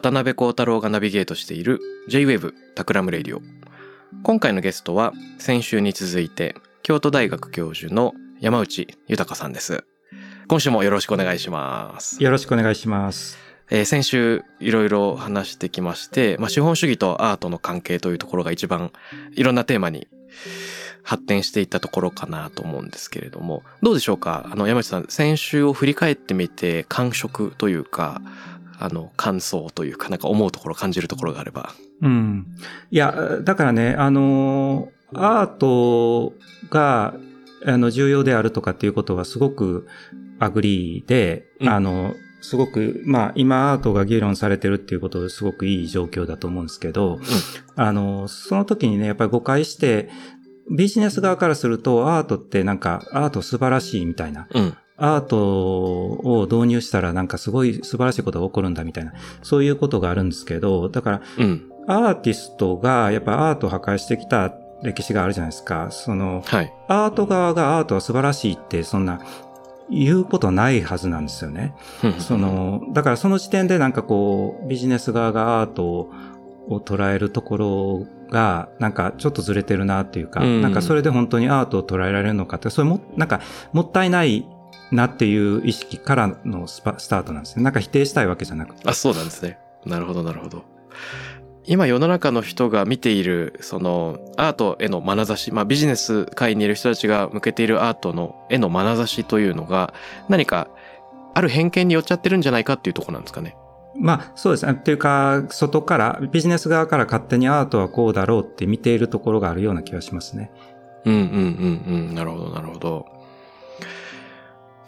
渡邉康太郎がナビゲートしている J-Wave Takram Radio。今回のゲストは先週に続いて京都大学教授の山内裕さんです。今週もよろしくお願いします。よろしくお願いします。えー先週いろいろ話してきまして、まあ、資本主義とアートの関係というところが一番いろんなテーマに発展していったところかなと思うんですけれども、どうでしょうか？あの、山内さん、先週を振り返ってみて感触というか、あの、感想というか、なんか思うところ、感じるところがあれば。うん。いや、だからね、あの、アートが、あの、重要であるとかっていうことはすごく agree で、うんあの、すごく、まあ、今アートが議論されてるっていうことですごくいい状況だと思うんですけど、あの、その時にね、やっぱり誤解して、ビジネス側からすると、アートってなんか、アート素晴らしいみたいな、うん。アートを導入したらなんかすごい素晴らしいことが起こるんだみたいな、そういうことがあるんですけど、だからうん。アーティストがやっぱアートを破壊してきた歴史があるじゃないですか。その、はい。アート側がアートは素晴らしいってそんな言うことないはずなんですよね。そ、の、だからその時点でなんかこう、ビジネス側がアートをを捉えるところが、なんかちょっとずれてるなっていうか、うんなんかそれで本当にアートを捉えられるのかって、それも、なんかもったいないなっていう意識からのスパスタートなんですね。なんか否定したいわけじゃなくて。あ、そうなんですね。なるほど、なるほど。今世の中の人が見ている、その、アートへの眼差し、まあビジネス界にいる人たちが向けているアートの絵の眼差しというのが、何か、ある偏見によっちゃってるんじゃないかっていうところなんですかね。まあそうですね。っていうか、外から、ビジネス側から勝手にアートはこうだろうって見ているところがあるような気がしますね。うんうんうんうん。なるほど、なるほど。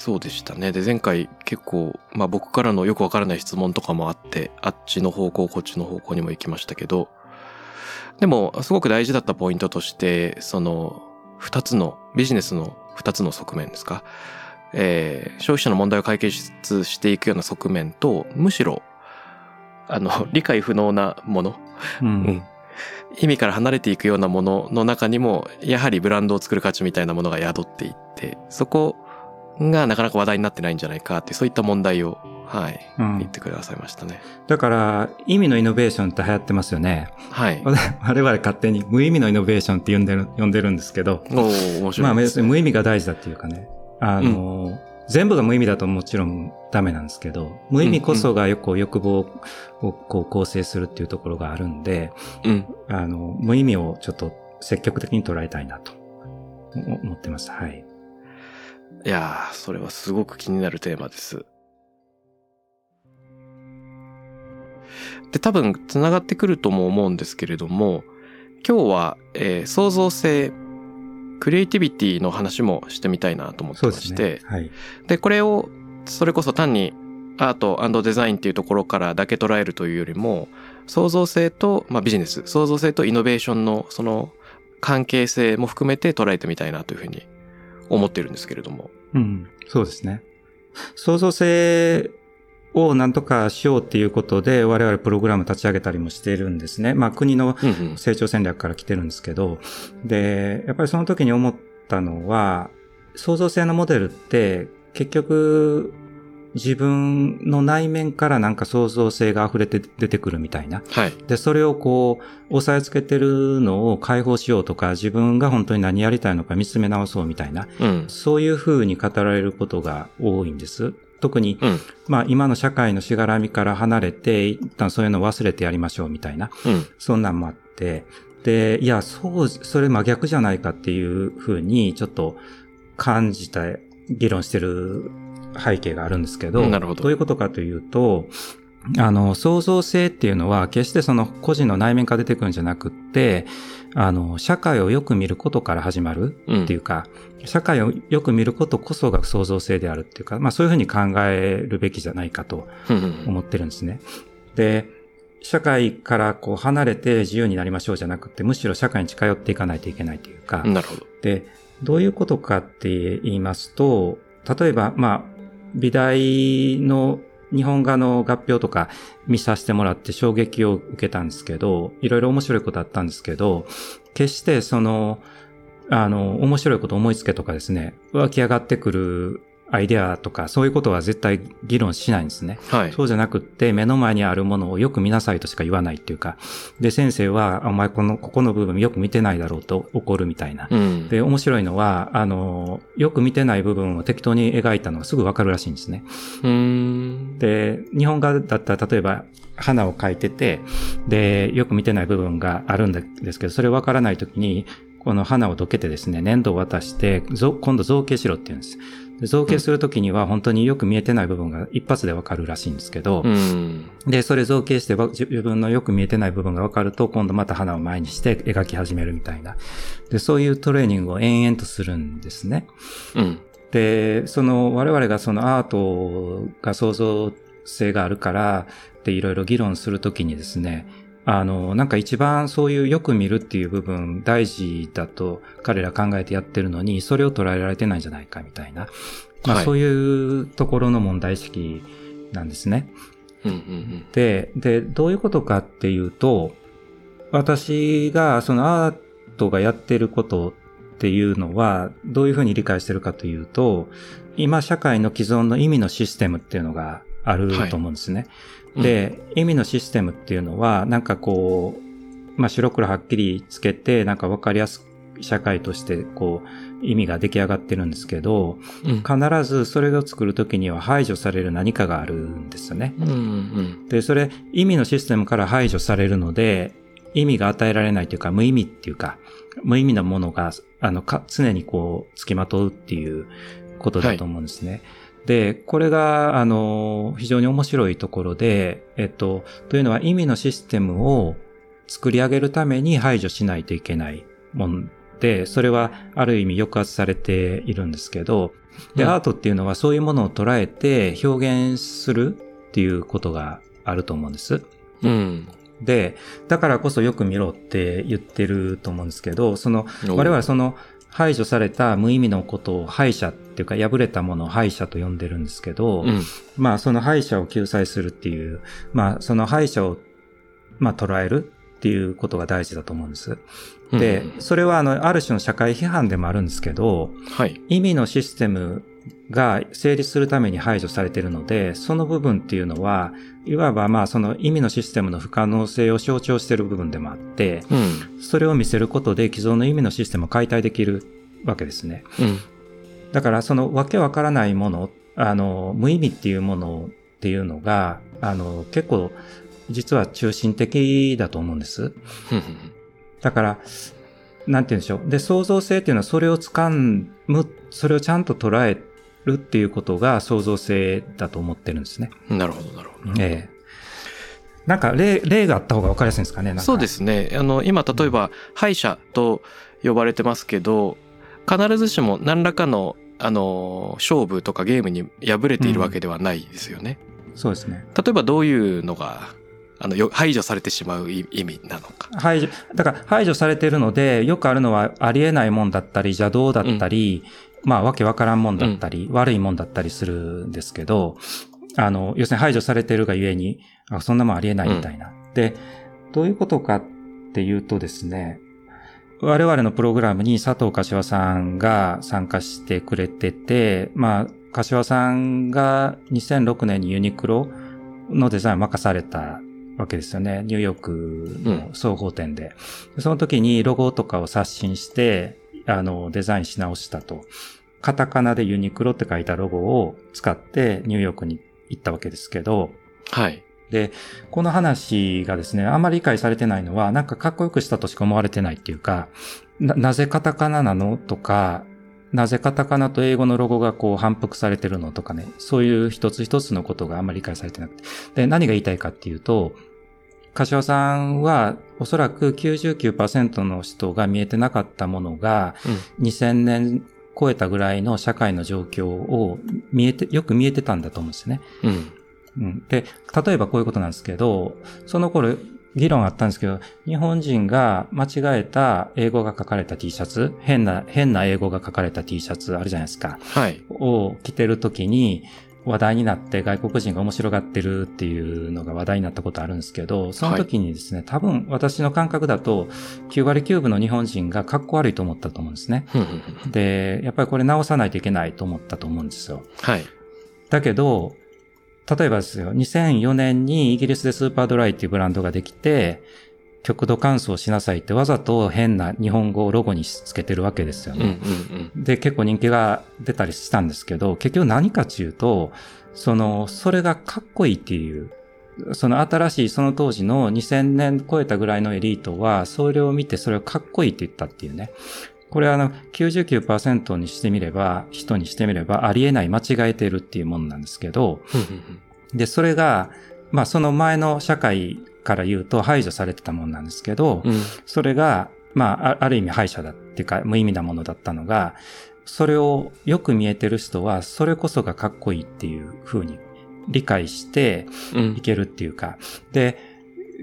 そうでしたね。で、前回結構、まあ僕からのよくわからない質問とかもあって、あっちの方向、こっちの方向にも行きましたけど、でも、すごく大事だったポイントとして、その、二つの、ビジネスの二つの側面ですか？えー消費者の問題を解決していくような側面と、むしろ、あの、理解不能なもの、うん。うん意味から離れていくようなものの中にも、やはりブランドを作る価値みたいなものが宿っていって、そこがなかなか話題になってないんじゃないかって、そういった問題を、はい、うん言ってくださいましたね。だから、意味のイノベーションって流行ってますよね。はい。我々勝手に無意味のイノベーションって呼んでる、呼んでるんですけど、おー面白まあいです、ね。別に無意味が大事だっていうかね、あの、全部が無意味だともちろんダメなんですけど、無意味こそがよく欲望をこう構成するっていうところがあるんで、うん。あの、無意味をちょっと積極的に捉えたいなとお思ってます。はい。いやー、それはすごく気になるテーマです。で、多分、つながってくるとも思うんですけれども、今日は、えー創造性、クリエイティビティの話もしてみたいなと思ってまして、ですね。はい。で、これを、それこそ単にアートデザインっていうところからだけ捉えるというよりも、創造性と、まあビジネス、創造性とイノベーションのその関係性も含めて捉えてみたいなというふうに思ってるんですけれども。うん。そうですね。創造性をなんとかしようっていうことで、我々プログラム立ち上げたりもしているんですね。まあ国のうんうん。成長戦略から来てるんですけど、で、やっぱりその時に思ったのは、創造性のモデルって結局自分の内面からなんか創造性が溢れて出てくるみたいな。はい。で、それをこう、押さえつけてるのを解放しようとか、自分が本当に何やりたいのか見つめ直そうみたいな、うん。そういう風に語られることが多いんです。特に、うん。まあ今の社会のしがらみから離れて、一旦そういうのを忘れてやりましょうみたいな、うん。そんなんもあって、で、いや、そう、それ真逆じゃないかっていうふうに、ちょっと感じた議論してる背景があるんですけど、なるほどどういうことかというと、あの、創造性っていうのは、決してその個人の内面から出てくるんじゃなくって、あの、社会をよく見ることから始まるっていうか、社会をよく見ることこそが創造性であるっていうか、まあそういうふうに考えるべきじゃないかとうんうん思ってるんですね。で、社会からこう離れて自由になりましょうじゃなくて、むしろ社会に近寄っていかないといけないというか、なるほど。で、どういうことかって言いますと、例えば、まあ、美大の日本画の合評とか見させてもらって衝撃を受けたんですけど、いろいろ面白いことあったんですけど、決してその、あの、面白いこと思いつけとかですね、湧き上がってくるアイデアとか、そういうことは絶対議論しないんですね。はい。そうじゃなくって、目の前にあるものをよく見なさいとしか言わないっていうか、で、先生は、お前この、ここの部分よく見てないだろうと怒るみたいな。うん。で、面白いのは、あの、よく見てない部分を適当に描いたのがすぐわかるらしいんですね。うーん。で、日本画だったら例えば花を描いてて、で、よく見てない部分があるんですけど、それわからないときに、この花をどけてですね、粘土を渡して、ぞ今度造形しろって言うんです。で造形するときには本当によく見えてない部分が一発でわかるらしいんですけど、うん。で、それ造形してば自分のよく見えてない部分がわかると、今度また花を前にして描き始めるみたいな。で、そういうトレーニングを延々とするんですね。うん。で、その我々がそのアートが創造性があるからっていろいろ議論するときにですね、あの、なんか一番そういうよく見るっていう部分大事だと彼ら考えてやってるのに、それを捉えられてないんじゃないかみたいな。まあ、はいそういうところの問題意識なんですね。うんうんで、で、どういうことかっていうと、私がそのアートがやってることっていうのは、どういうふうに理解してるかというと、今社会の既存の意味のシステムっていうのがあると思うんですね。うん。で、意味のシステムっていうのは、なんかこう、まあ、白黒はっきりつけて、なんかわかりやすく社会としてこう、意味が出来上がってるんですけど、うん、必ずそれを作るときには排除される何かがあるんですよね。うんうんで、それ、意味のシステムから排除されるので、意味が与えられないというか、無意味っていうか、無意味なものが、あの、か、常にこう、付きまとうっていうことだと思うんですね。で、これが、あの、非常に面白いところで、えっと、というのは意味のシステムを作り上げるために排除しないといけないもんで、それはある意味抑圧されているんですけど、で、うんアートっていうのはそういうものを捉えて表現するっていうことがあると思うんです。うん。うん。で、だからこそよく見ろって言ってると思うんですけど、その、お我々はその排除された無意味のことを敗者っていうか破れたものを敗者と呼んでるんですけど、うん。まあその敗者を救済するっていう、まあその敗者を、まあ捉えるっていうことが大事だと思うんです。でう、んそれはあの、ある種の社会批判でもあるんですけど、はい。意味のシステムが成立するために排除されているので、その部分っていうのは、いわばまあその意味のシステムの不可能性を象徴している部分でもあって、うん。それを見せることで既存の意味のシステムを解体できるわけですね。うん。だからそのわけわからないもの、あの、無意味っていうものっていうのが、あの、結構実は中心的だと思うんです。うんだから、なんて言うんでしょう。で、創造性っていうのはそれを掴む、それをちゃんと捉えるっていうことが創造性だと思ってるんですね。なるほど、なるほど。ええなんか例、例があった方が分かりやすいんですかねかそうですね。あの、今、例えば、敗者と呼ばれてますけど、必ずしも何らかの、あの、勝負とかゲームに敗れているわけではないですよね。そうですね。例えばどういうのが、あの、排除されてしまう意味なのか。排除、だから排除されているので、よくあるのはありえないもんだったり、邪道だったり、まあわけわからんもんだったり、悪いもんだったりするんですけど、あの、要するに排除されているがゆえに、あそんなもんありえないみたいな。で、どういうことかっていうとですね、我々のプログラムに佐藤柏さんが参加してくれてて、まあ、柏さんが2006年にユニクロのデザインを任されたわけですよね。ニューヨークの総合店で。その時にロゴとかを刷新して、あの、デザインし直したと。カタカナでユニクロって書いたロゴを使ってニューヨークに行ったわけですけど、はい。で、この話がですね、あんまり理解されてないのは、なんかかっこよくしたとしか思われてないっていうか、な、なぜカタカナなのとか、なぜカタカナと英語のロゴがこう反復されてるのとかね、そういう一つ一つのことがあんまり理解されてなくて。で、何が言いたいかっていうと、柏さんはおそらく99%の人が見えてなかったものが、2000年超えたぐらいの社会の状況を見えて、よく見えてたんだと思うんですね。うん。うん、で、例えばこういうことなんですけど、その頃議論あったんですけど、日本人が間違えた英語が書かれた T シャツ、変な、変な英語が書かれた T シャツあるじゃないですか。はい。を着てるときに話題になって外国人が面白がってるっていうのが話題になったことあるんですけど、その時にですね、多分私の感覚だと9割9分の日本人が格好悪いと思ったと思うんですね。で、やっぱりこれ直さないといけないと思ったと思うんですよ。はい。だけど、例えばですよ、2004年にイギリスでスーパードライっていうブランドができて、極度乾燥しなさいってわざと変な日本語をロゴにつけてるわけですようんうんね。うん。で、結構人気が出たりしたんですけど、結局何かっていうと、その、それがかっこいいっていう、その新しいその当時の2000年超えたぐらいのエリートは、それを見てそれをかっこいいって言ったっていうね。これはあの、99%にしてみれば、人にしてみれば、ありえない間違えてるっていうものなんですけど、で、それが、まあその前の社会から言うと排除されてたものなんですけど、うん。それが、まあ、あある意味敗者だっていうか、無意味なものだったのが、それをよく見えてる人は、それこそがかっこいいっていう風に理解してうんい。けるっていうか。で、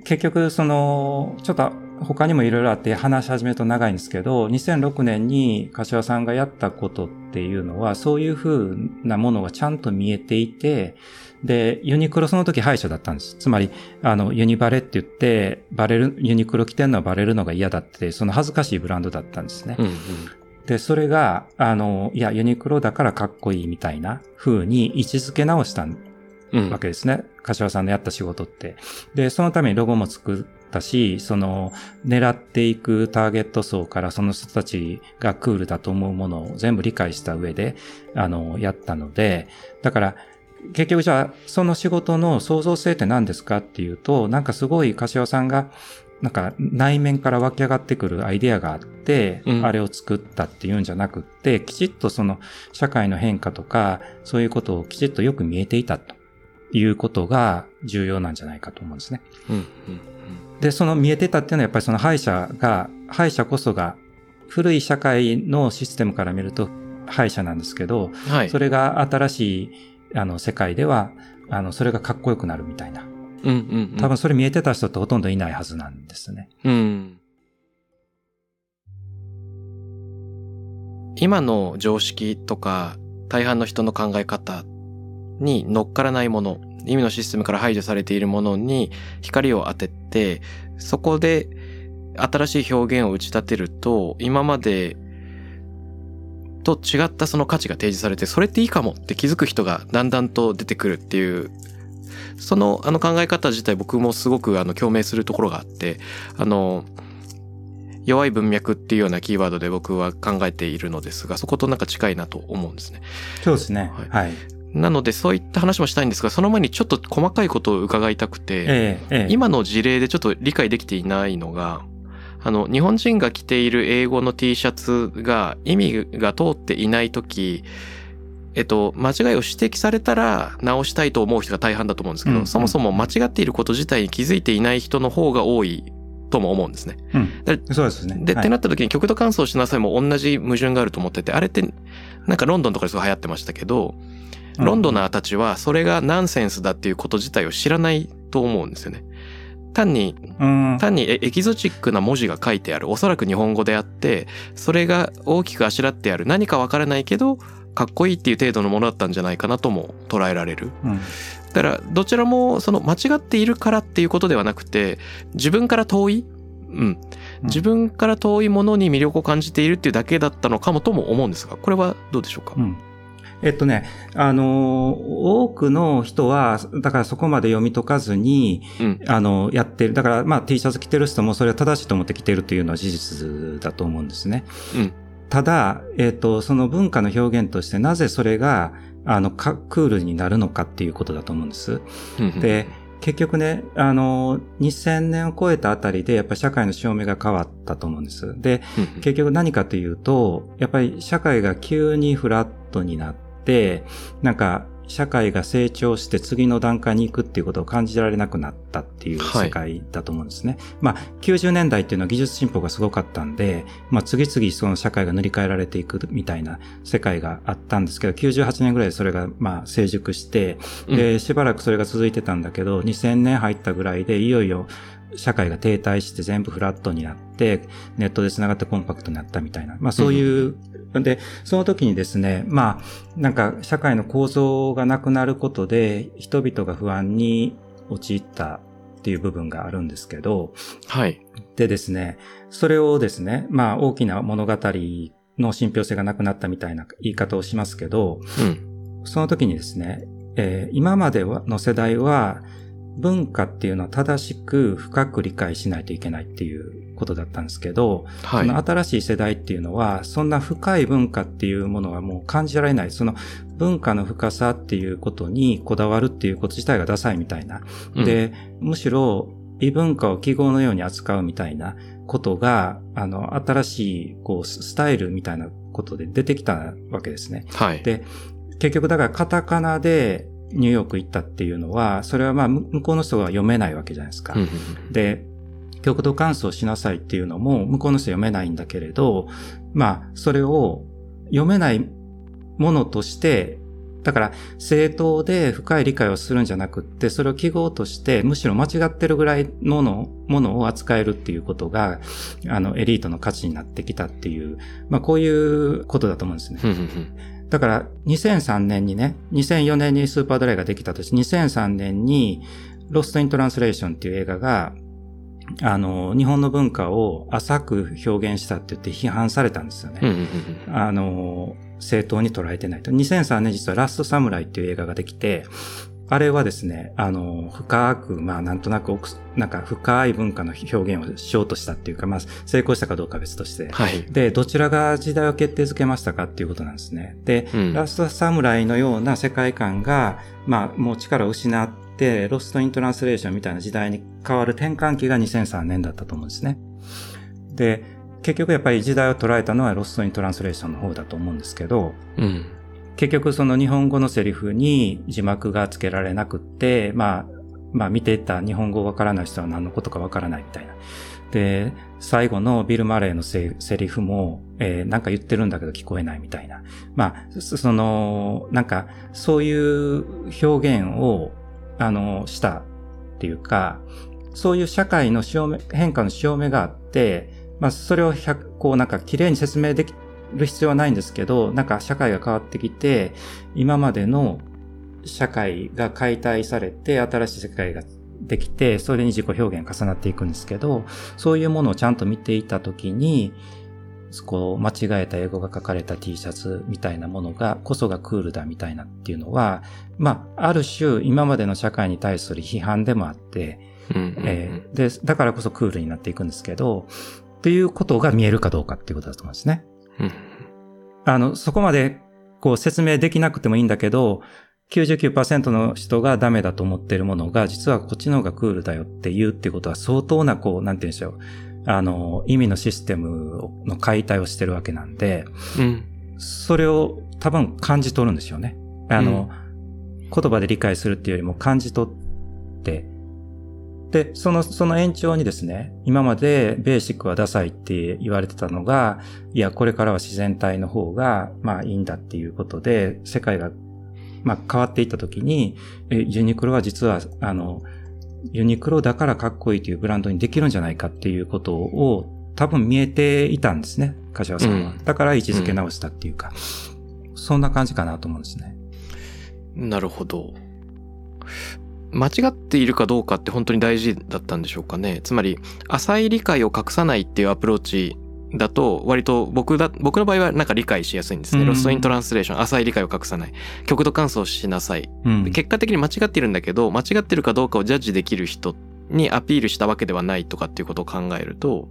結局、その、ちょっと他にもいろいろあって話し始めると長いんですけど、2006年に柏さんがやったことっていうのは、そういう風なものがちゃんと見えていて、で、ユニクロその時敗者だったんです。つまり、あの、ユニバレって言って、バレる、ユニクロ着てるのはバレるのが嫌だって、その恥ずかしいブランドだったんですね。うんうん。で、それが、あの、いや、ユニクロだからかっこいいみたいな風に位置づけ直したうん。わけですね。柏さんのやった仕事って。で、そのためにロゴも作ったし、その、狙っていくターゲット層からその人たちがクールだと思うものを全部理解した上で、あの、やったので、だから、結局じゃあ、その仕事の創造性って何ですかっていうと、なんかすごい柏さんが、なんか内面から湧き上がってくるアイデアがあって、うんあれを作ったっていうんじゃなくって、きちっとその社会の変化とか、そういうことをきちっとよく見えていたということが重要なんじゃないかと思うんですね。うんうんで、その見えてたっていうのはやっぱりその敗者が、敗者こそが古い社会のシステムから見ると敗者なんですけど、うん。はい。それが新しいあの世界では、あの、それがかっこよくなるみたいな。うんうんうん。多分それ見えてた人ってほとんどいないはずなんですね。うん。今の常識とか大半の人の考え方に乗っからないもの、意味のシステムから排除されているものに光を当てて、そこで新しい表現を打ち立てると、今までと違ったその価値が提示されて、それっていいかもって気づく人がだんだんと出てくるっていう、そのあの考え方自体僕もすごくあの共鳴するところがあって、あの、弱い文脈っていうようなキーワードで僕は考えているのですが、そことなんか近いなと思うんですね。そうですね。はいはい。なのでそういった話もしたいんですが、その前にちょっと細かいことを伺いたくて、ええええ今の事例でちょっと理解できていないのが、あの、日本人が着ている英語の T シャツが意味が通っていないとき、えっと、間違いを指摘されたら直したいと思う人が大半だと思うんですけど、うんそもそも間違っていること自体に気づいていない人の方が多いとも思うんですね。うんだそうですね。で、はいってなった時に極度乾燥しなさいも同じ矛盾があると思ってて、あれって、なんかロンドンとかですごい流行ってましたけど、ロンドナーたちはそれがナンセンスだっていうこと自体を知らないと思うんですよね。単に、うん。単にエエキゾチックな文字が書いてある。おそらく日本語であって、それが大きくあしらってある。何かわからないけど、かっこいいっていう程度のものだったんじゃないかなとも捉えられる。うんだから、どちらも、その間違っているからっていうことではなくて、自分から遠いうん。自分から遠いものに魅力を感じているっていうだけだったのかもとも思うんですが、これはどうでしょうか、うんえっとね、あのー多くの人は、だからそこまで読み解かずに、うん。あの、やってる。だから、まあ T シャツ着てる人もそれは正しいと思って着てるというのは事実だと思うんですね。うん。ただ、えっ、と、その文化の表現としてなぜそれが、あの、かクールになるのかっていうことだと思うんです。うんで、結局ね、あの、2000年を超えたあたりで、やっぱり社会の潮目が変わったと思うんです。で、結局何かというと、やっぱり社会が急にフラットになって、なんか、社会が成長して次の段階に行くっていうことを感じられなくなったっていう世界だと思うんですね。はい、まあ、90年代っていうのは技術進歩がすごかったんで、まあ、次々その社会が塗り替えられていくみたいな世界があったんですけど、98年ぐらいでそれがまあ成熟して、で、しばらくそれが続いてたんだけど、2000年入ったぐらいでいよいよ社会が停滞して全部フラットになって、ネットで繋がってコンパクトになったみたいな、まあそういうで、その時にですね、まあ、なんか社会の構造がなくなることで、人々が不安に陥ったっていう部分があるんですけど、はい。でですね、それをですね、まあ大きな物語の信憑性がなくなったみたいな言い方をしますけど、うん、その時にですね、えー、今までの世代は文化っていうのは正しく深く理解しないといけないっていうことだったんですけど、はい、その新しい世代っていうのは、そんな深い文化っていうものはもう感じられない。その文化の深さっていうことにこだわるっていうこと自体がダサいみたいな。うん、で、むしろ異文化を記号のように扱うみたいなことが、あの、新しい、こう、スタイルみたいなことで出てきたわけですね。はい。で、結局だからカタカナでニューヨーク行ったっていうのは、それはまあ向こうの人が読めないわけじゃないですか。で、極度乾燥しなさいっていうのも向こうの人読めないんだけれど、まあ、それを読めないものとして、だから、正当で深い理解をするんじゃなくって、それを記号として、むしろ間違ってるぐらいののものを扱えるっていうことが、あの、エリートの価値になってきたっていう、まあ、こういうことだと思うんですね。だから、2003年にね、2004年にスーパードライができたとし、2003年に、ロストイントランスレーションっていう映画があの、日本の文化を浅く表現したって言って批判されたんですよね。あの、正当に捉えてないと。2003年実はラストサムライっていう映画ができて、あれはですね、あの、深く、まあなんとなく、なんか深い文化の表現をしようとしたっていうか、まあ成功したかどうかは別として。はい。で、どちらが時代を決定づけましたかっていうことなんですね。で、うん、ラストサムライのような世界観が、まあもう力を失って、ロストイントランスレーションみたいな時代に変わる転換期が2003年だったと思うんですね。で、結局やっぱり時代を捉えたのはロストイントランスレーションの方だと思うんですけど、うん、結局その日本語のセリフに字幕が付けられなくって、まあ、まあ見ていた日本語わからない人は何のことかわからないみたいな。で、最後のビル・マレーのセリフも、えー、なんか言ってるんだけど聞こえないみたいな。まあ、その、なんか、そういう表現を、あの、したっていうか、そういう社会の潮目変化の潮目があって、まあ、それを100、こうなんか綺麗に説明できる必要はないんですけど、なんか社会が変わってきて、今までの社会が解体されて、新しい世界ができて、それに自己表現重なっていくんですけど、そういうものをちゃんと見ていたときに、こう、間違えた英語が書かれた T シャツみたいなものが、こそがクールだみたいなっていうのは、まあ、ある種、今までの社会に対する批判でもあって、えー、で、だからこそクールになっていくんですけど、っていうことが見えるかどうかっていうことだと思うんですね。あの、そこまで、こう、説明できなくてもいいんだけど、99%の人がダメだと思っているものが、実はこっちの方がクールだよって言うってことは相当な、こう、なんて言うんでしょう。あの、意味のシステムの解体をしてるわけなんで、うん、それを多分感じ取るんですよね。あの、うん、言葉で理解するっていうよりも感じ取って、で、その、その延長にですね、今までベーシックはダサいって言われてたのが、いや、これからは自然体の方が、まあいいんだっていうことで、世界が、まあ変わっていった時に、ユニクロは実は、あの、ユニクロだからかっこいいというブランドにできるんじゃないかっていうことを多分見えていたんですね、柏さんは。うん、だから位置づけ直したっていうか、うん、そんな感じかなと思うんですね。なるほど。間違っているかどうかって本当に大事だったんでしょうかね。つまり、浅い理解を隠さないっていうアプローチだと、割と僕だ、僕の場合はなんか理解しやすいんですね。ロストイントランスレーション、浅い理解を隠さない。極度乾燥しなさい、うん、結果的に間違ってるんだけど、間違ってるかどうかをジャッジできる人にアピールしたわけではないとかっていうことを考えると。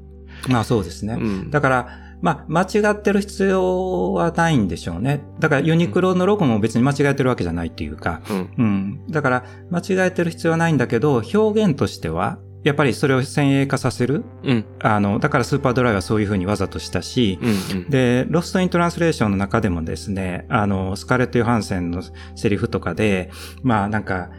まあそうですね。うん、だから、まあ、間違ってる必要はないんでしょうね。だからユニクロのロゴも別に間違えてるわけじゃないっていうか、うん。うん。だから、間違えてる必要はないんだけど、表現としては、やっぱりそれを先鋭化させる。うん。あの、だからスーパードライはそういうふうにわざとしたし、うんうん、で、ロストイントランスレーションの中でもですね、あの、スカーレット・ヨハンセンのセリフとかで、まあなんか、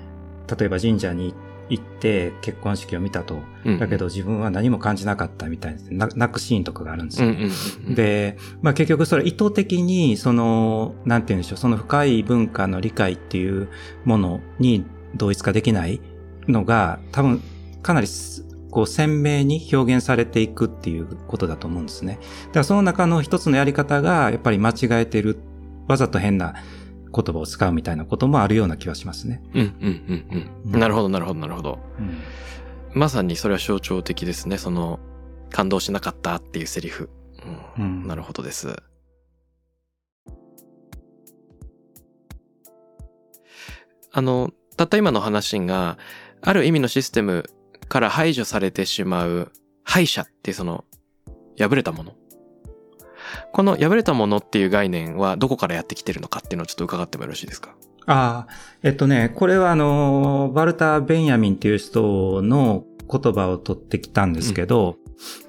例えば神社に行って、結婚式を見たと。だけど自分は何も感じなかったみたいな、泣くシーンとかがあるんですよ、ねで、まあ結局それ意図的に、その、なんて言うんでしょう、その深い文化の理解っていうものに同一化できないのが、多分かなりこう鮮明に表現されていくっていうことだと思うんですね。だからその中の一つのやり方がやっぱり間違えてる、わざと変な言葉を使うみたいなこともあるような気はしますね。うん、うん、うん、うん。なるほど、なるほど、なるほど。うん、まさにそれは象徴的ですね。その、感動しなかったっていうセリフ。うん、うん、なるほどです。あの、たった今の話が、ある意味のシステムから排除されてしまう敗者ってその、破れたもの。この破れたものっていう概念はどこからやってきてるのかっていうのをちょっと伺ってもよろしいですか？ああ、えっとね、これはあの、バルタ・ベンヤミンっていう人の言葉を取ってきたんですけど、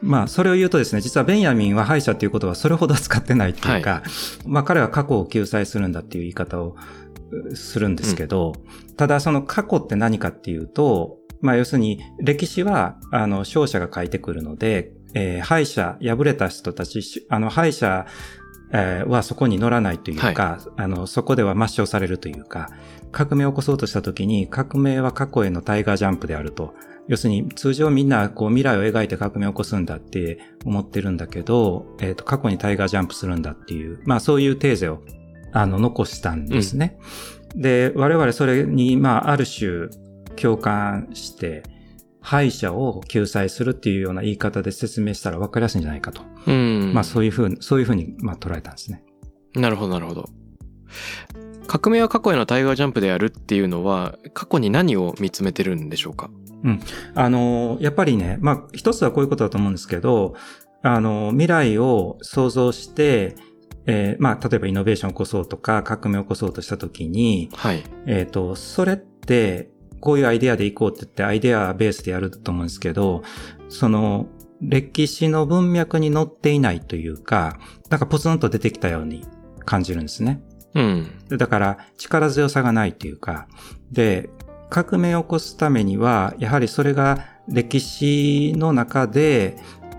うん、まあ、それを言うとですね、実はベンヤミンは敗者っていう言葉はそれほど使ってないっていうか、はい、まあ彼は過去を救済するんだっていう言い方をするんですけど、うん、ただその過去って何かっていうと、まあ要するに歴史はあの勝者が書いてくるので、えー、敗者、敗れた人たち、あの、敗者、えー、はそこに乗らないというか、はい、あの、そこでは抹消されるというか、革命を起こそうとしたときに、革命は過去へのタイガージャンプであると。要するに、通常みんな、こう、未来を描いて革命を起こすんだって思ってるんだけど、えっ、ー、と、過去にタイガージャンプするんだっていう、まあ、そういうテーゼを、あの、残したんですね。うん、で、我々それに、まあ、ある種、共感して、敗者を救済するっていうような言い方で説明したら分かりやすいんじゃないかと。うん。まあそういうふうに、そういうふうに、まあ捉えたんですね。なるほど、なるほど。革命は過去へのタイガージャンプであるっていうのは、過去に何を見つめてるんでしょうか？うん。あの、やっぱりね、まあ一つはこういうことだと思うんですけど、あの、未来を想像して、えー、まあ、例えばイノベーションを起こそうとか、革命を起こそうとしたときに、はい。えっ、ー、と、それって、こういうアイデアでいこうって言ってアイデアベースでやると思うんですけど、その、歴史の文脈に載っていないというか、なんかポツンと出てきたように感じるんですね。うん。だから力強さがないというか、で、革命を起こすためには、やはりそれが歴史の中で、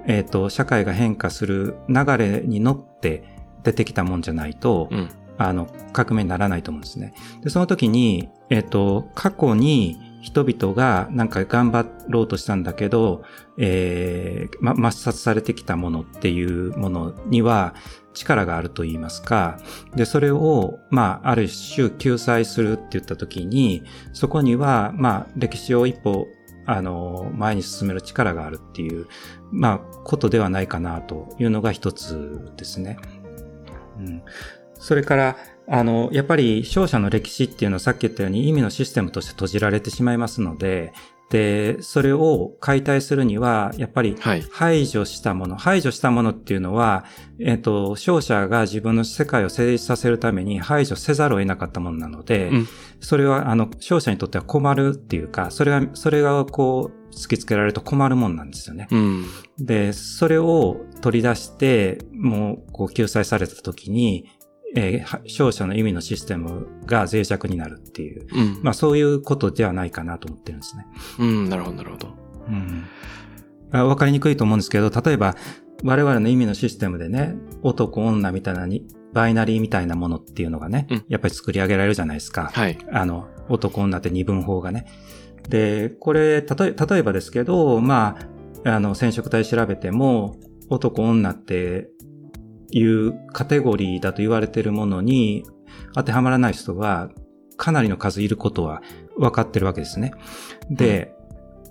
えっ、ー、と、社会が変化する流れに乗って出てきたもんじゃないと、うん、あの、革命にならないと思うんですね。で、その時に、えっ、と、過去に人々がなんか頑張ろうとしたんだけど、えー、ま、抹殺されてきたものっていうものには力があると言いますか、で、それを、まあ、ある種救済するって言った時に、そこには、まあ、歴史を一歩、あの、前に進める力があるっていう、まあ、ことではないかなというのが一つですね。うん、それから、あの、やっぱり勝者の歴史っていうのはさっき言ったように意味のシステムとして閉じられてしまいますので、で、それを解体するには、やっぱり排除したもの、はい、排除したものっていうのは、えっ、ー、と、勝者が自分の世界を成立させるために排除せざるを得なかったものなので、うん、それは、あの、勝者にとっては困るっていうか、それが、それがこう、突きつけられると困るもんなんですよね。うん、で、それを取り出して、もう、こう、救済された時に、えー、勝者の意味のシステムが脆弱になるっていう、うん、まあそういうことではないかなと思ってるんですね。うん、なるほど、なるほど。うん。わかりにくいと思うんですけど、例えば、我々の意味のシステムでね、男、女みたいなに、バイナリーみたいなものっていうのがね、うん、やっぱり作り上げられるじゃないですか。はい。あの、男、女って二分法がね。で、これ、たとえ、例えばですけど、まあ、あの、染色体調べても、男、女っていうカテゴリーだと言われているものに当てはまらない人はかなりの数いることは分かってるわけですね。で、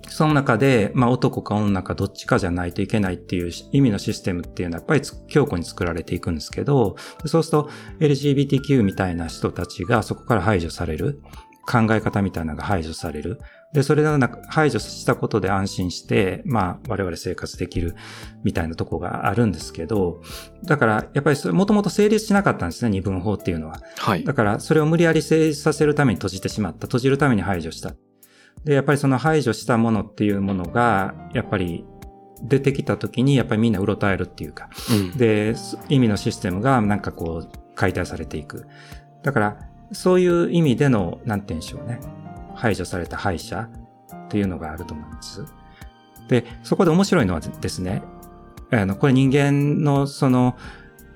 うん、その中で、まあ男か女かどっちかじゃないといけないっていう意味のシステムっていうのはやっぱり強固に作られていくんですけど、そうすると LGBTQ みたいな人たちがそこから排除される。考え方みたいなのが排除される。で、それなく排除したことで安心して、まあ、我々生活できるみたいなとこがあるんですけど、だから、やっぱりもともと成立しなかったんですね、二分法っていうのは。はい。だから、それを無理やり成立させるために閉じてしまった。閉じるために排除した。で、やっぱりその排除したものっていうものが、やっぱり出てきた時に、やっぱりみんなうろたえるっていうか、うん、で、意味のシステムがなんかこう、解体されていく。だから、そういう意味での、なんて言うんでしょうね。排除された敗者っていうのがあると思うんです。で、そこで面白いのはですね、あの、これ人間のその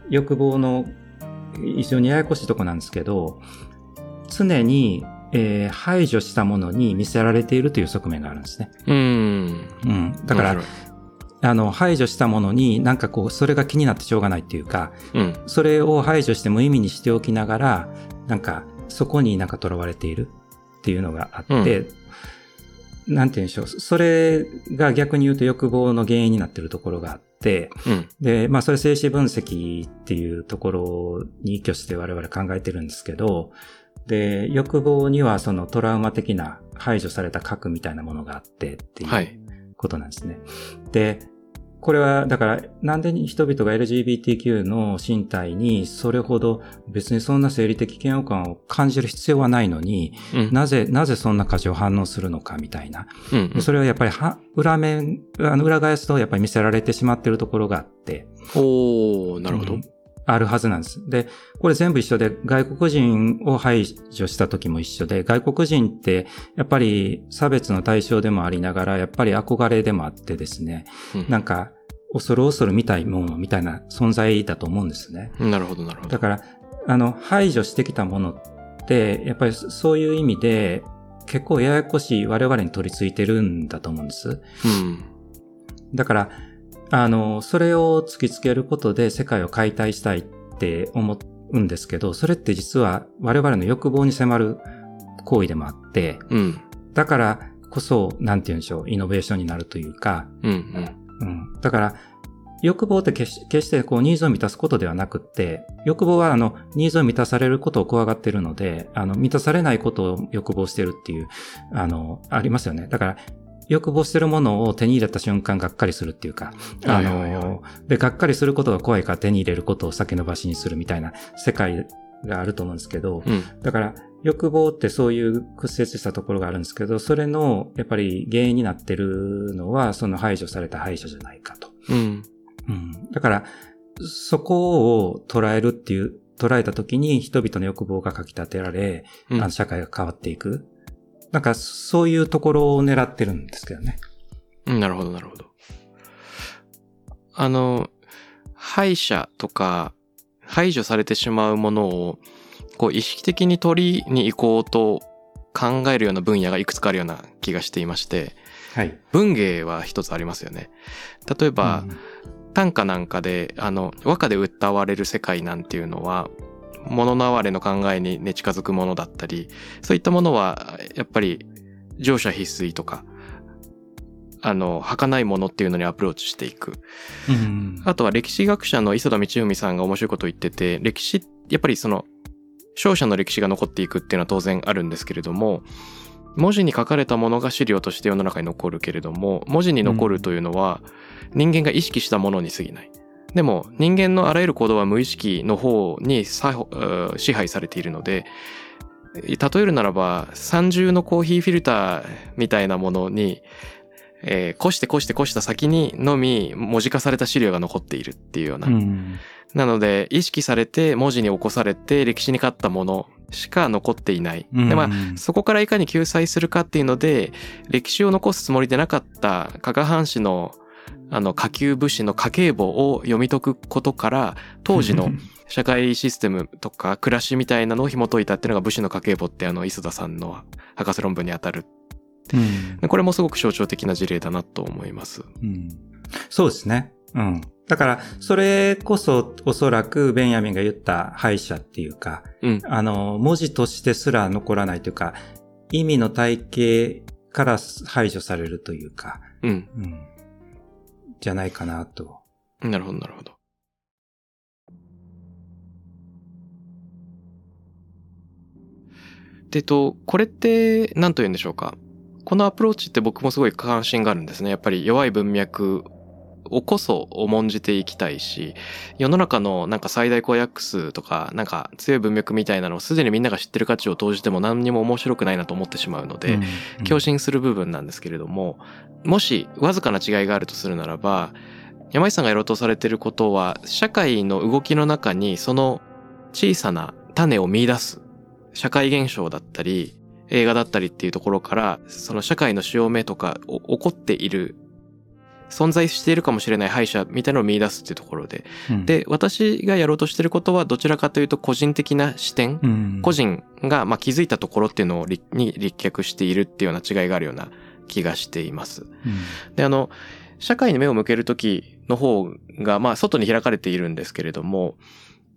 欲望の非常にややこしいとこなんですけど、常に、えー、排除したものに見せられているという側面があるんですね。うん。うん。だから、あの、排除したものになんかこう、それが気になってしょうがないっていうか、うん、それを排除して無意味にしておきながら、なんか、そこになんか囚われているっていうのがあって、うん、なんて言うんでしょう。それが逆に言うと欲望の原因になっているところがあって、うん、で、まあそれ静止分析っていうところに依拠して我々考えてるんですけど、で、欲望にはそのトラウマ的な排除された核みたいなものがあってっていうことなんですね。はい、で、これは、だから、なんで人々が LGBTQ の身体にそれほど別にそんな生理的嫌悪感を感じる必要はないのに、うん、なぜ、なぜそんな過剰反応するのかみたいな。うんうん、それはやっぱりは、裏面、あの裏返すとやっぱり見せられてしまっているところがあって。おー、なるほど。うんあるはずなんです。で、これ全部一緒で、外国人を排除した時も一緒で、外国人ってやっぱり差別の対象でもありながら、やっぱり憧れでもあってですね、うん、なんか、恐る恐る見たいものみたいな存在だと思うんですね。なるほど、なるほど。だから、あの、排除してきたものって、やっぱりそういう意味で、結構ややこしい我々に取り付いてるんだと思うんです。うん。だから、あの、それを突きつけることで世界を解体したいって思うんですけど、それって実は我々の欲望に迫る行為でもあって、うん、だからこそ、なんて言うんでしょう、イノベーションになるというか、うんうんうん、だから、欲望って決してこうニーズを満たすことではなくって、欲望はあの、ニーズを満たされることを怖がってるので、あの、満たされないことを欲望してるっていう、あの、ありますよね。だから、欲望してるものを手に入れた瞬間がっかりするっていうか、あの、で、がっかりすることが怖いから手に入れることを先延ばしにするみたいな世界があると思うんですけど、うん、だから、欲望ってそういう屈折したところがあるんですけど、それの、やっぱり原因になってるのは、その排除された敗者じゃないかと。うん。うん。だから、そこを捉えるっていう、捉えたときに人々の欲望がかき立てられ、うん、あの社会が変わっていく。なんか、そういうところを狙ってるんですけどね。うん、なるほど、なるほど。あの、敗者とか、排除されてしまうものを、こう、意識的に取りに行こうと考えるような分野がいくつかあるような気がしていまして、はい。文芸は一つありますよね。例えば、うん、短歌なんかで、あの、和歌で歌われる世界なんていうのは、物の哀れの考えにね近づくものだったり、そういったものは、やっぱり、乗車必須とか、あの、儚いものっていうのにアプローチしていく。うん、あとは歴史学者の磯田道海さんが面白いことを言ってて、歴史、やっぱりその、勝者の歴史が残っていくっていうのは当然あるんですけれども、文字に書かれたものが資料として世の中に残るけれども、文字に残るというのは人間が意識したものに過ぎない。でも人間のあらゆる行動は無意識の方に支配されているので、例えるならば三重のコーヒーフィルターみたいなものに、えー、こしてこしてこした先にのみ文字化された資料が残っているっていうような。うん、なので意識されて文字に起こされて歴史に勝ったものしか残っていない。うん、でまあそこからいかに救済するかっていうので歴史を残すつもりでなかった加賀藩士のあの下級武士の家計簿を読み解くことから当時の 社会システムとか暮らしみたいなのを紐解いたっていうのが武士の家計簿ってあの磯田さんの博士論文にあたる。うん、これもすごく象徴的な事例だなと思います。うん、そうですね。うん。だから、それこそおそらくベンヤミンが言った敗者っていうか、うん、あの、文字としてすら残らないというか、意味の体系から排除されるというか、うん。うんじゃないかなと。なるほど、なるほど。で、と、これって、何と言うんでしょうか？このアプローチって僕もすごい関心があるんですね。やっぱり弱い文脈をこそ重んじていきたいし、世の中のなんか最大公約数とか、なんか強い文脈みたいなのをすでにみんなが知ってる価値を投じても何にも面白くないなと思ってしまうので、共振する部分なんですけれども、もしわずかな違いがあるとするならば、山井さんがやろうとされてることは、社会の動きの中にその小さな種を見出す。社会現象だったり、映画だったりっていうところから、その社会の潮目とか起こっている存在しているかもしれない敗者みたいなのを見出すっていうところで、うん、で、私がやろうとしてることはどちらかというと個人的な視点、うん、個人がまあ気づいたところっていうのをに立脚しているっていうような違いがあるような気がしています。うん、で、あの、社会に目を向けるときの方がまあ外に開かれているんですけれども、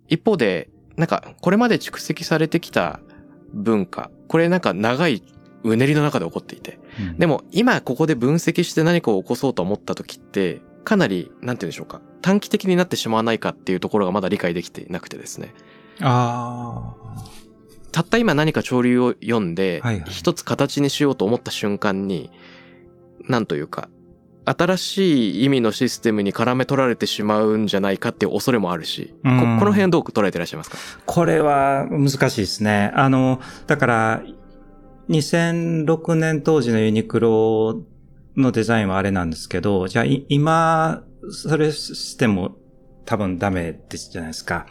一方で、なんかこれまで蓄積されてきた文化、これなんか長いうねりの中で起こっていて、うん、でも今ここで分析して何かを起こそうと思った時って、かなり、なんて言うんでしょうか、短期的になってしまわないかっていうところがまだ理解できていなくてですね。ああ。たった今何か潮流を読んで、一つ形にしようと思った瞬間に、なんというか、新しい意味のシステムに絡め取られてしまうんじゃないかっていう恐れもあるし、ここの辺どう捉えていらっしゃいますか？これは難しいですね。あの、だから、2006年当時のユニクロのデザインはあれなんですけど、じゃあ今、それしても多分ダメですじゃないですか。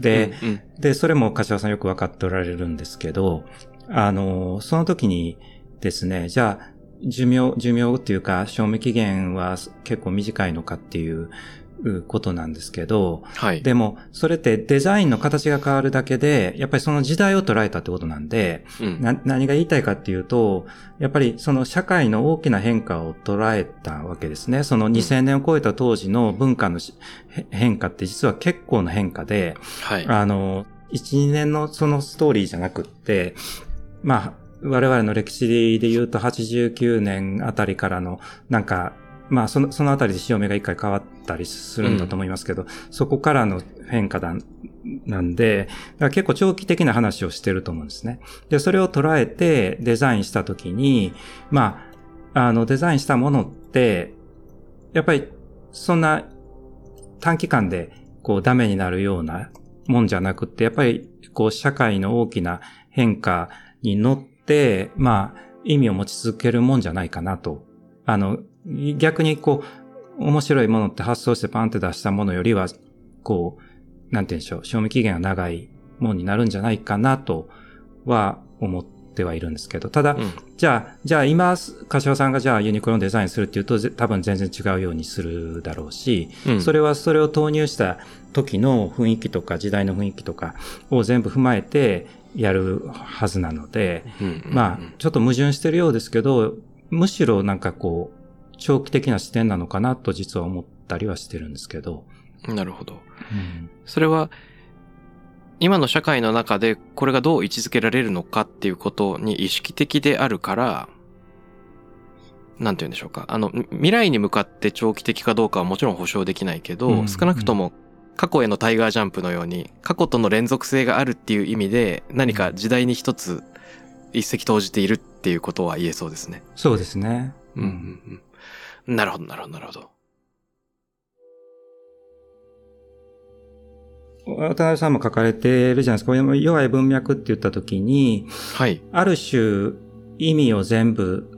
で、うんうん、で、それも柏さんよくわかっておられるんですけど、あの、その時にですね、じゃあ、寿命、寿命っていうか、賞味期限は結構短いのかっていうことなんですけど、はい。でも、それってデザインの形が変わるだけで、やっぱりその時代を捉えたってことなんで、うん、な何が言いたいかっていうと、やっぱりその社会の大きな変化を捉えたわけですね。その2000年を超えた当時の文化の変化って実は結構な変化で、はい。あの、1、2年のそのストーリーじゃなくって、まあ、我々の歴史で言うと89年あたりからのなんかまあ、その、そのあたりで潮目が一回変わったりするんだと思いますけど、うん、そこからの変化だ、なんで、結構長期的な話をしてると思うんですね。で、それを捉えてデザインしたときに、まあ、あの、デザインしたものって、やっぱり、そんな短期間で、こう、ダメになるようなもんじゃなくて、やっぱり、こう、社会の大きな変化に乗って、まあ、意味を持ち続けるもんじゃないかなと。あの、逆にこう、面白いものって発想してパンって出したものよりは、こう、なんて言うんでしょう、賞味期限が長いものになるんじゃないかなとは思ってはいるんですけど、ただ、うん、じゃあ、じゃあ今、柏さんがじゃあユニクロのデザインするっていうと、多分全然違うようにするだろうし、うん、それはそれを投入した時の雰囲気とか時代の雰囲気とかを全部踏まえてやるはずなので、まあ、ちょっと矛盾してるようですけど、むしろなんかこう、長期的な視点なのかなと実は思ったりはしてるんですけど。なるほど。うん、それは、今の社会の中でこれがどう位置づけられるのかっていうことに意識的であるから、なんて言うんでしょうか。あの、未来に向かって長期的かどうかはもちろん保証できないけど、うん、少なくとも過去へのタイガージャンプのように、過去との連続性があるっていう意味で、何か時代に一つ一石投じているっていうことは言えそうですね。そうですね。うんうんうん。なるほど、なるほど、なるほど。渡辺さんも書かれてるじゃないですか。弱い文脈って言ったときに、はい。ある種、意味を全部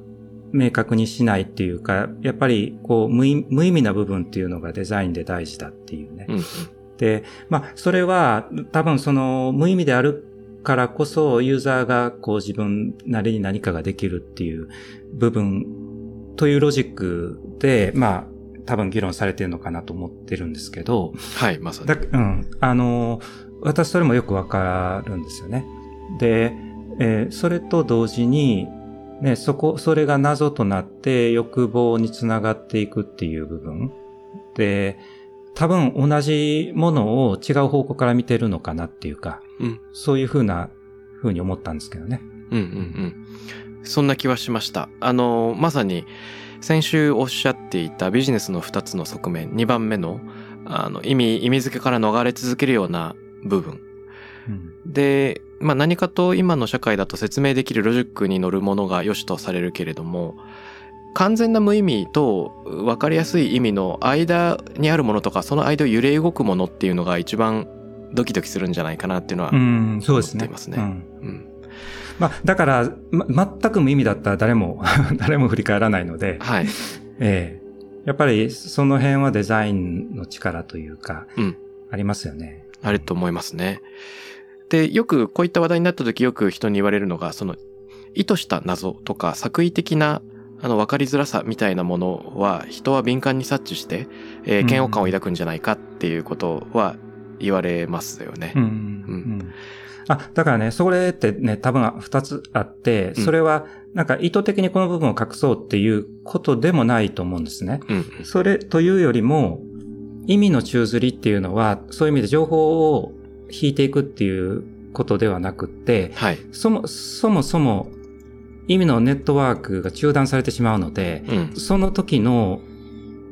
明確にしないっていうか、やっぱりこう無意味な部分っていうのがデザインで大事だっていうね。うん、で、まあ、それは多分その無意味であるからこそユーザーがこう自分なりに何かができるっていう部分というロジックで、まあ、多分議論されてるのかなと思ってるんですけど。はい、まさに。だうん。あの、私それもよくわかるんですよね。で、えー、それと同時に、ね、そこ、それが謎となって欲望につながっていくっていう部分。で、多分同じものを違う方向から見てるのかなっていうか、うん、そういうふうな、ふうに思ったんですけどね。うんうんうん。そんな気はしました。あの、まさに先週おっしゃっていたビジネスの2つの側面、2番目のあの意味、意味付けから逃れ続けるような部分。うんで、まあ何かと今の社会だと説明できるロジックに乗るものが良しとされるけれども、完全な無意味と分かりやすい意味の間にあるものとか、その間を揺れ動くものっていうのが一番ドキドキするんじゃないかなっていうのは、うん、そうですね。思っていますねうんうんまあ、だから、ま、全く無意味だったら誰も、誰も振り返らないので、はい。ええやっぱりその辺はデザインの力というか、うんありますよね。あると思いますね。で、よくこういった話題になった時よく人に言われるのが、その意図した謎とか作為的なあの分かりづらさみたいなものは人は敏感に察知して、えー嫌悪感を抱くんじゃないかっていうことは言われますよね。うんうんうんあ、だからね、それってね、多分二つあって、うんそれはなんか意図的にこの部分を隠そうっていうことでもないと思うんですね。うん。それというよりも、意味の宙吊りっていうのは、そういう意味で情報を引いていくっていうことではなくって、はい。そも、そもそも意味のネットワークが中断されてしまうので、うん。その時の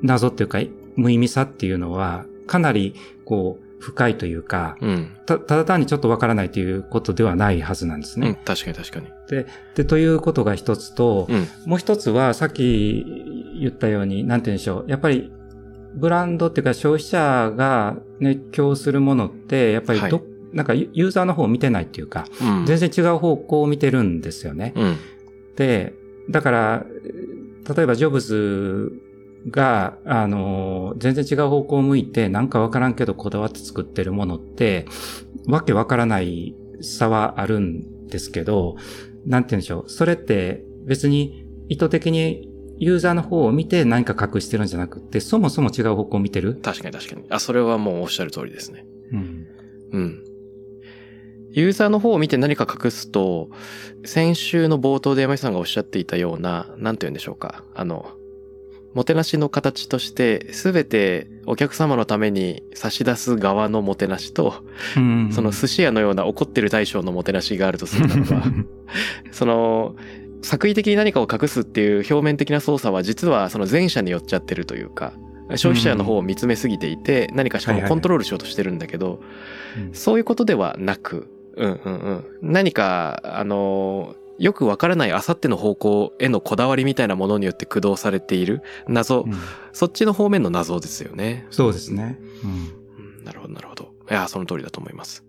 謎っていうか、無意味さっていうのは、かなり、こう、深いというか、うん。た、ただ単にちょっとわからないということではないはずなんですうん。ね。確かに確かに。で、で、ということが一つと、うん。もう一つは、さっき言ったように、なんて言うんでしょう。やっぱり、ブランドっていうか消費者が熱狂するものって、やっぱりど、はいなんかユユーザーの方を見てないっていうか、うん。全然違う方向を見てるんですよね。うん。で、だから、例えばジョブズが、あの、全然違う方向を向いて、なんかわからんけどこだわって作ってるものって、わけわからない差はあるんですけど、なんて言うんでしょう。それって別に意図的にユーザーの方を見て何か隠してるんじゃなくて、そもそも違う方向を見てる？確かに確かに。あ、それはもうおっしゃる通りですね。うん。うん。ユーザーの方を見て何か隠すと、先週の冒頭で山井さんがおっしゃっていたような、なんて言うんでしょうか。あの、もてなしの形として、すべてお客様のために差し出す側のもてなしと、うんその寿司屋のような怒ってる大将のもてなしがあるとするならば、その、作為的に何かを隠すっていう表面的な操作は実はその前者に寄っちゃってるというか、消費者の方を見つめすぎていて、何かしかもコントロールしようとしてるんだけど、うんそういうことではなく、うんうんうん。何か、あの、よくわからないあさっての方向へのこだわりみたいなものによって駆動されている謎、うんそっちの方面の謎ですよね。そうですね。うんうん。なるほど、なるほど。いや、その通りだと思います。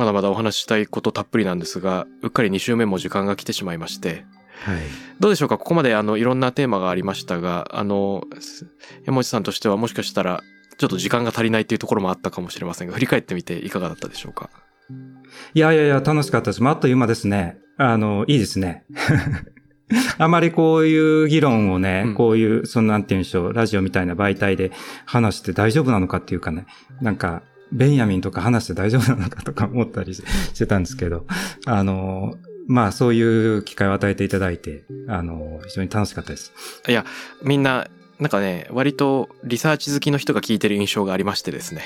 まだまだお話ししたいことたっぷりなんですが、うっかり2週目も時間が来てしまいまして、はい。どうでしょうか？ここまであのいろんなテーマがありましたが、あの、す山内さんとしてはもしかしたらちょっと時間が足りないっていうところもあったかもしれませんが、振り返ってみていかがだったでしょうか？いやいやいや、楽しかったです。まああっという間ですね。あの、いいですね。あまりこういう議論をね、うんこういう、そのなんて言うんでしょう、ラジオみたいな媒体で話して大丈夫なのかっていうかね、なんか、ベンヤミンとか話して大丈夫なのかとか思ったりししてたんですけど、あの、まあそういう機会を与えていただいて、あの、非常に楽しかったです。いや、みんな、なんかね、割とリサーチ好きの人が聞いてる印象がありましてですね。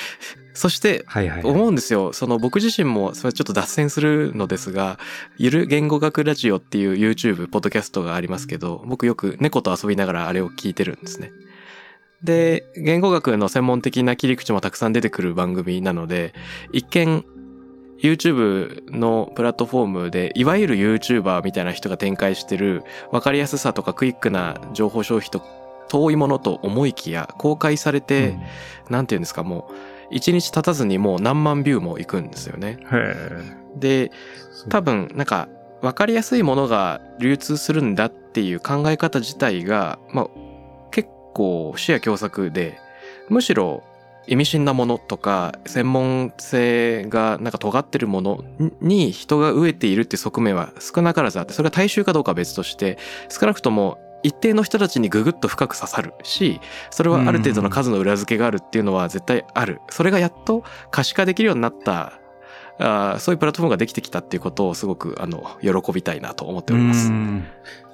そして、はいはい、はい。思うんですよ。その僕自身も、それちょっと脱線するのですが、ゆる言語学ラジオっていう YouTube、ポッドキャストがありますけど、僕よく猫と遊びながらあれを聞いてるんですね。で、言語学の専門的な切り口もたくさん出てくる番組なので、一見、YouTube のプラットフォームで、いわゆる YouTuber みたいな人が展開してる、わかりやすさとかクイックな情報消費と遠いものと思いきや、公開されて、うん。なんていうんですか、もう、一日経たずにもう何万ビューもいくんですよね。へで、ー多分、なんか、わかりやすいものが流通するんだっていう考え方自体が、まあ、結構視野狭窄で、むしろ意味深なものとか、専門性がなんか尖ってるものに人が飢えているっていう側面は少なからずあって、それが大衆かどうかは別として、少なくとも一定の人たちにググッと深く刺さるし、それはある程度の数の裏付けがあるっていうのは絶対ある。それがやっと可視化できるようになったあーそういうプラットフォームができてきたっていうことをすごくあの喜びたいなと思っておりますう。ん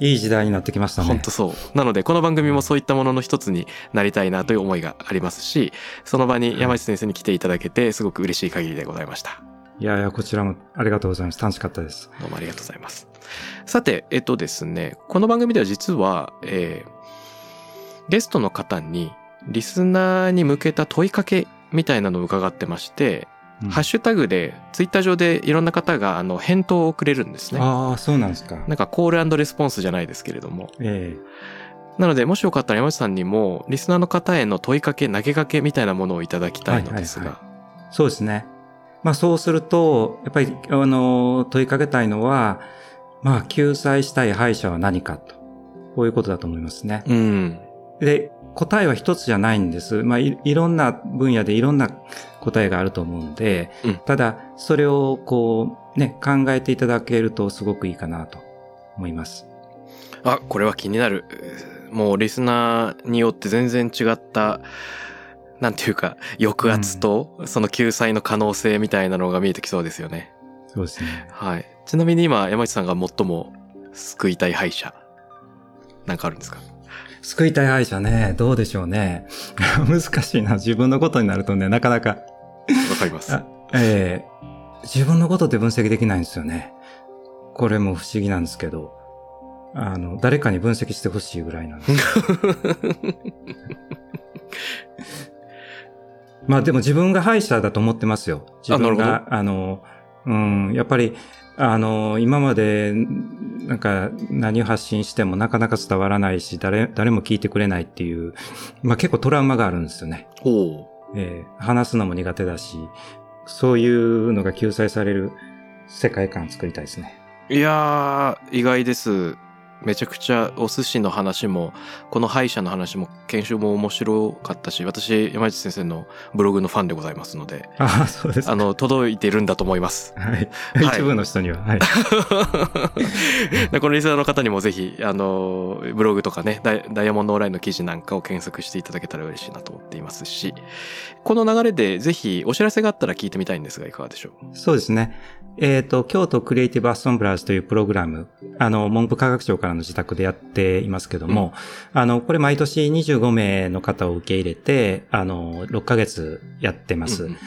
いい時代になってきましたね。本当そう。なので、この番組もそういったものの一つになりたいなという思いがありますし、その場に山内先生に来ていただけて、すごく嬉しい限りでございました。いやいや、こちらもありがとうございます。楽しかったです。どうもありがとうございます。さて、えっとですね、この番組では実は、えーゲストの方にリスナーに向けた問いかけみたいなのを伺ってまして、うんハッシュタグでツイッター上でいろんな方があの返答をくれるんですね。ああ、そうなんですか。なんかコールレスポンスじゃないですけれども。えなのでもしよかったら山内さんにもリスナーの方への問いかけ投げかけみたいなものをいただきたいのですが。はいはいえそうですね。まあそうすると、やっぱり、あの、問いかけたいのは、まあ救済したい歯医者は何かと。こういうことだと思いますね。うん。で、答えは一つじゃないんです。まあい、いろんな分野でいろんな答えがあると思うんで、うんただ、それをこう、ね、考えていただけるとすごくいいかなと思います。あ、これは気になる。もうリスナーによって全然違った、なんていうか、抑圧とその救済の可能性みたいなのが見えてきそうですよね。そうですね。はい。ちなみに今、山内さんが最も救いたい歯医者、なんかあるんですか？救いたい歯医者ね、どうでしょうね。難しいな。自分のことになるとね、なかなか、わかります。あええ自分のことって分析できないんですよね。これも不思議なんですけど、あの、誰かに分析してほしいぐらいなんです。まあでも自分が歯医者だと思ってますよ。自分なが、あの、うん、やっぱり、あの、今まで、なんか何を発信してもなかなか伝わらないし、誰、誰も聞いてくれないっていう、まあ結構トラウマがあるんですよね。ほえー話すのも苦手だし、そういうのが救済される世界観作りたいですね。う。いやー、意外です。めちゃくちゃお寿司の話も、この歯医者の話も、研修も面白かったし、私、山内先生のブログのファンでございますので、ああ、そうですか。あの、届いてるんだと思います。はい。はい一部の人には。はい。でこのリスナーの方にもぜひ、あの、ブログとかねダイ、ダイヤモンドオンラインの記事なんかを検索していただけたら嬉しいなと思っていますし、この流れでぜひお知らせがあったら聞いてみたいんですが、いかがでしょう？そうですね。えっ、と、京都クリエイティブアッソンブラーズというプログラム、あの、文部科学省からの自宅でやっていますけども、あの、これ毎年25名の方を受け入れて、あの、6ヶ月やってます。うんうん。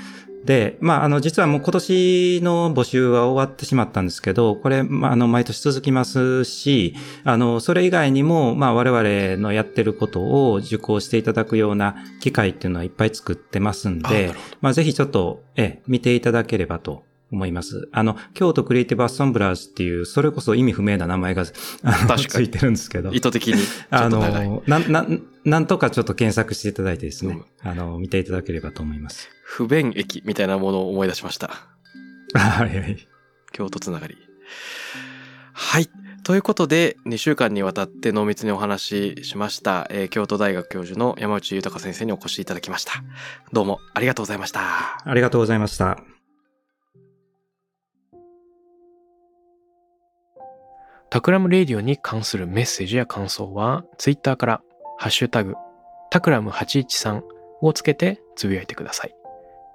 で、まあ、あの、実はもう今年の募集は終わってしまったんですけど、これ、まあ、あの、毎年続きますし、あの、それ以外にも、まあ、我々のやってることを受講していただくような機会っていうのはいっぱい作ってますんであまあ、ぜひちょっと、ええ、見ていただければと思います。あの、京都クリエイティブアッソンブラーズっていう、それこそ意味不明な名前が、あの、確かについてるんですけど。意図的にあ。の、なん、なん、なんとかちょっと検索していただいてですね、あの、見ていただければと思います。不便駅みたいなものを思い出しました。はいはい。京都つながり。はい。ということで、2週間にわたって濃密にお話ししました、えー京都大学教授の山内豊先生にお越しいただきました。どうもありがとうございました。ありがとうございました。 Takram Radio に関するメッセージや感想は、ツイッターから、ハッシュタグ、 Takram813をつけてつぶやいてください。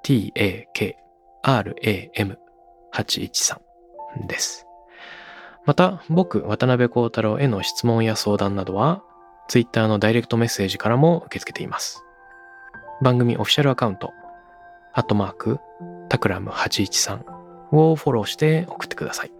t-a-k-r-a-m813 です。また、僕、渡邉康太郎への質問や相談などは、ツイッターのダイレクトメッセージからも受け付けています。番組オフィシャルアカウント、アットマーク、タクラム813をフォローして送ってください。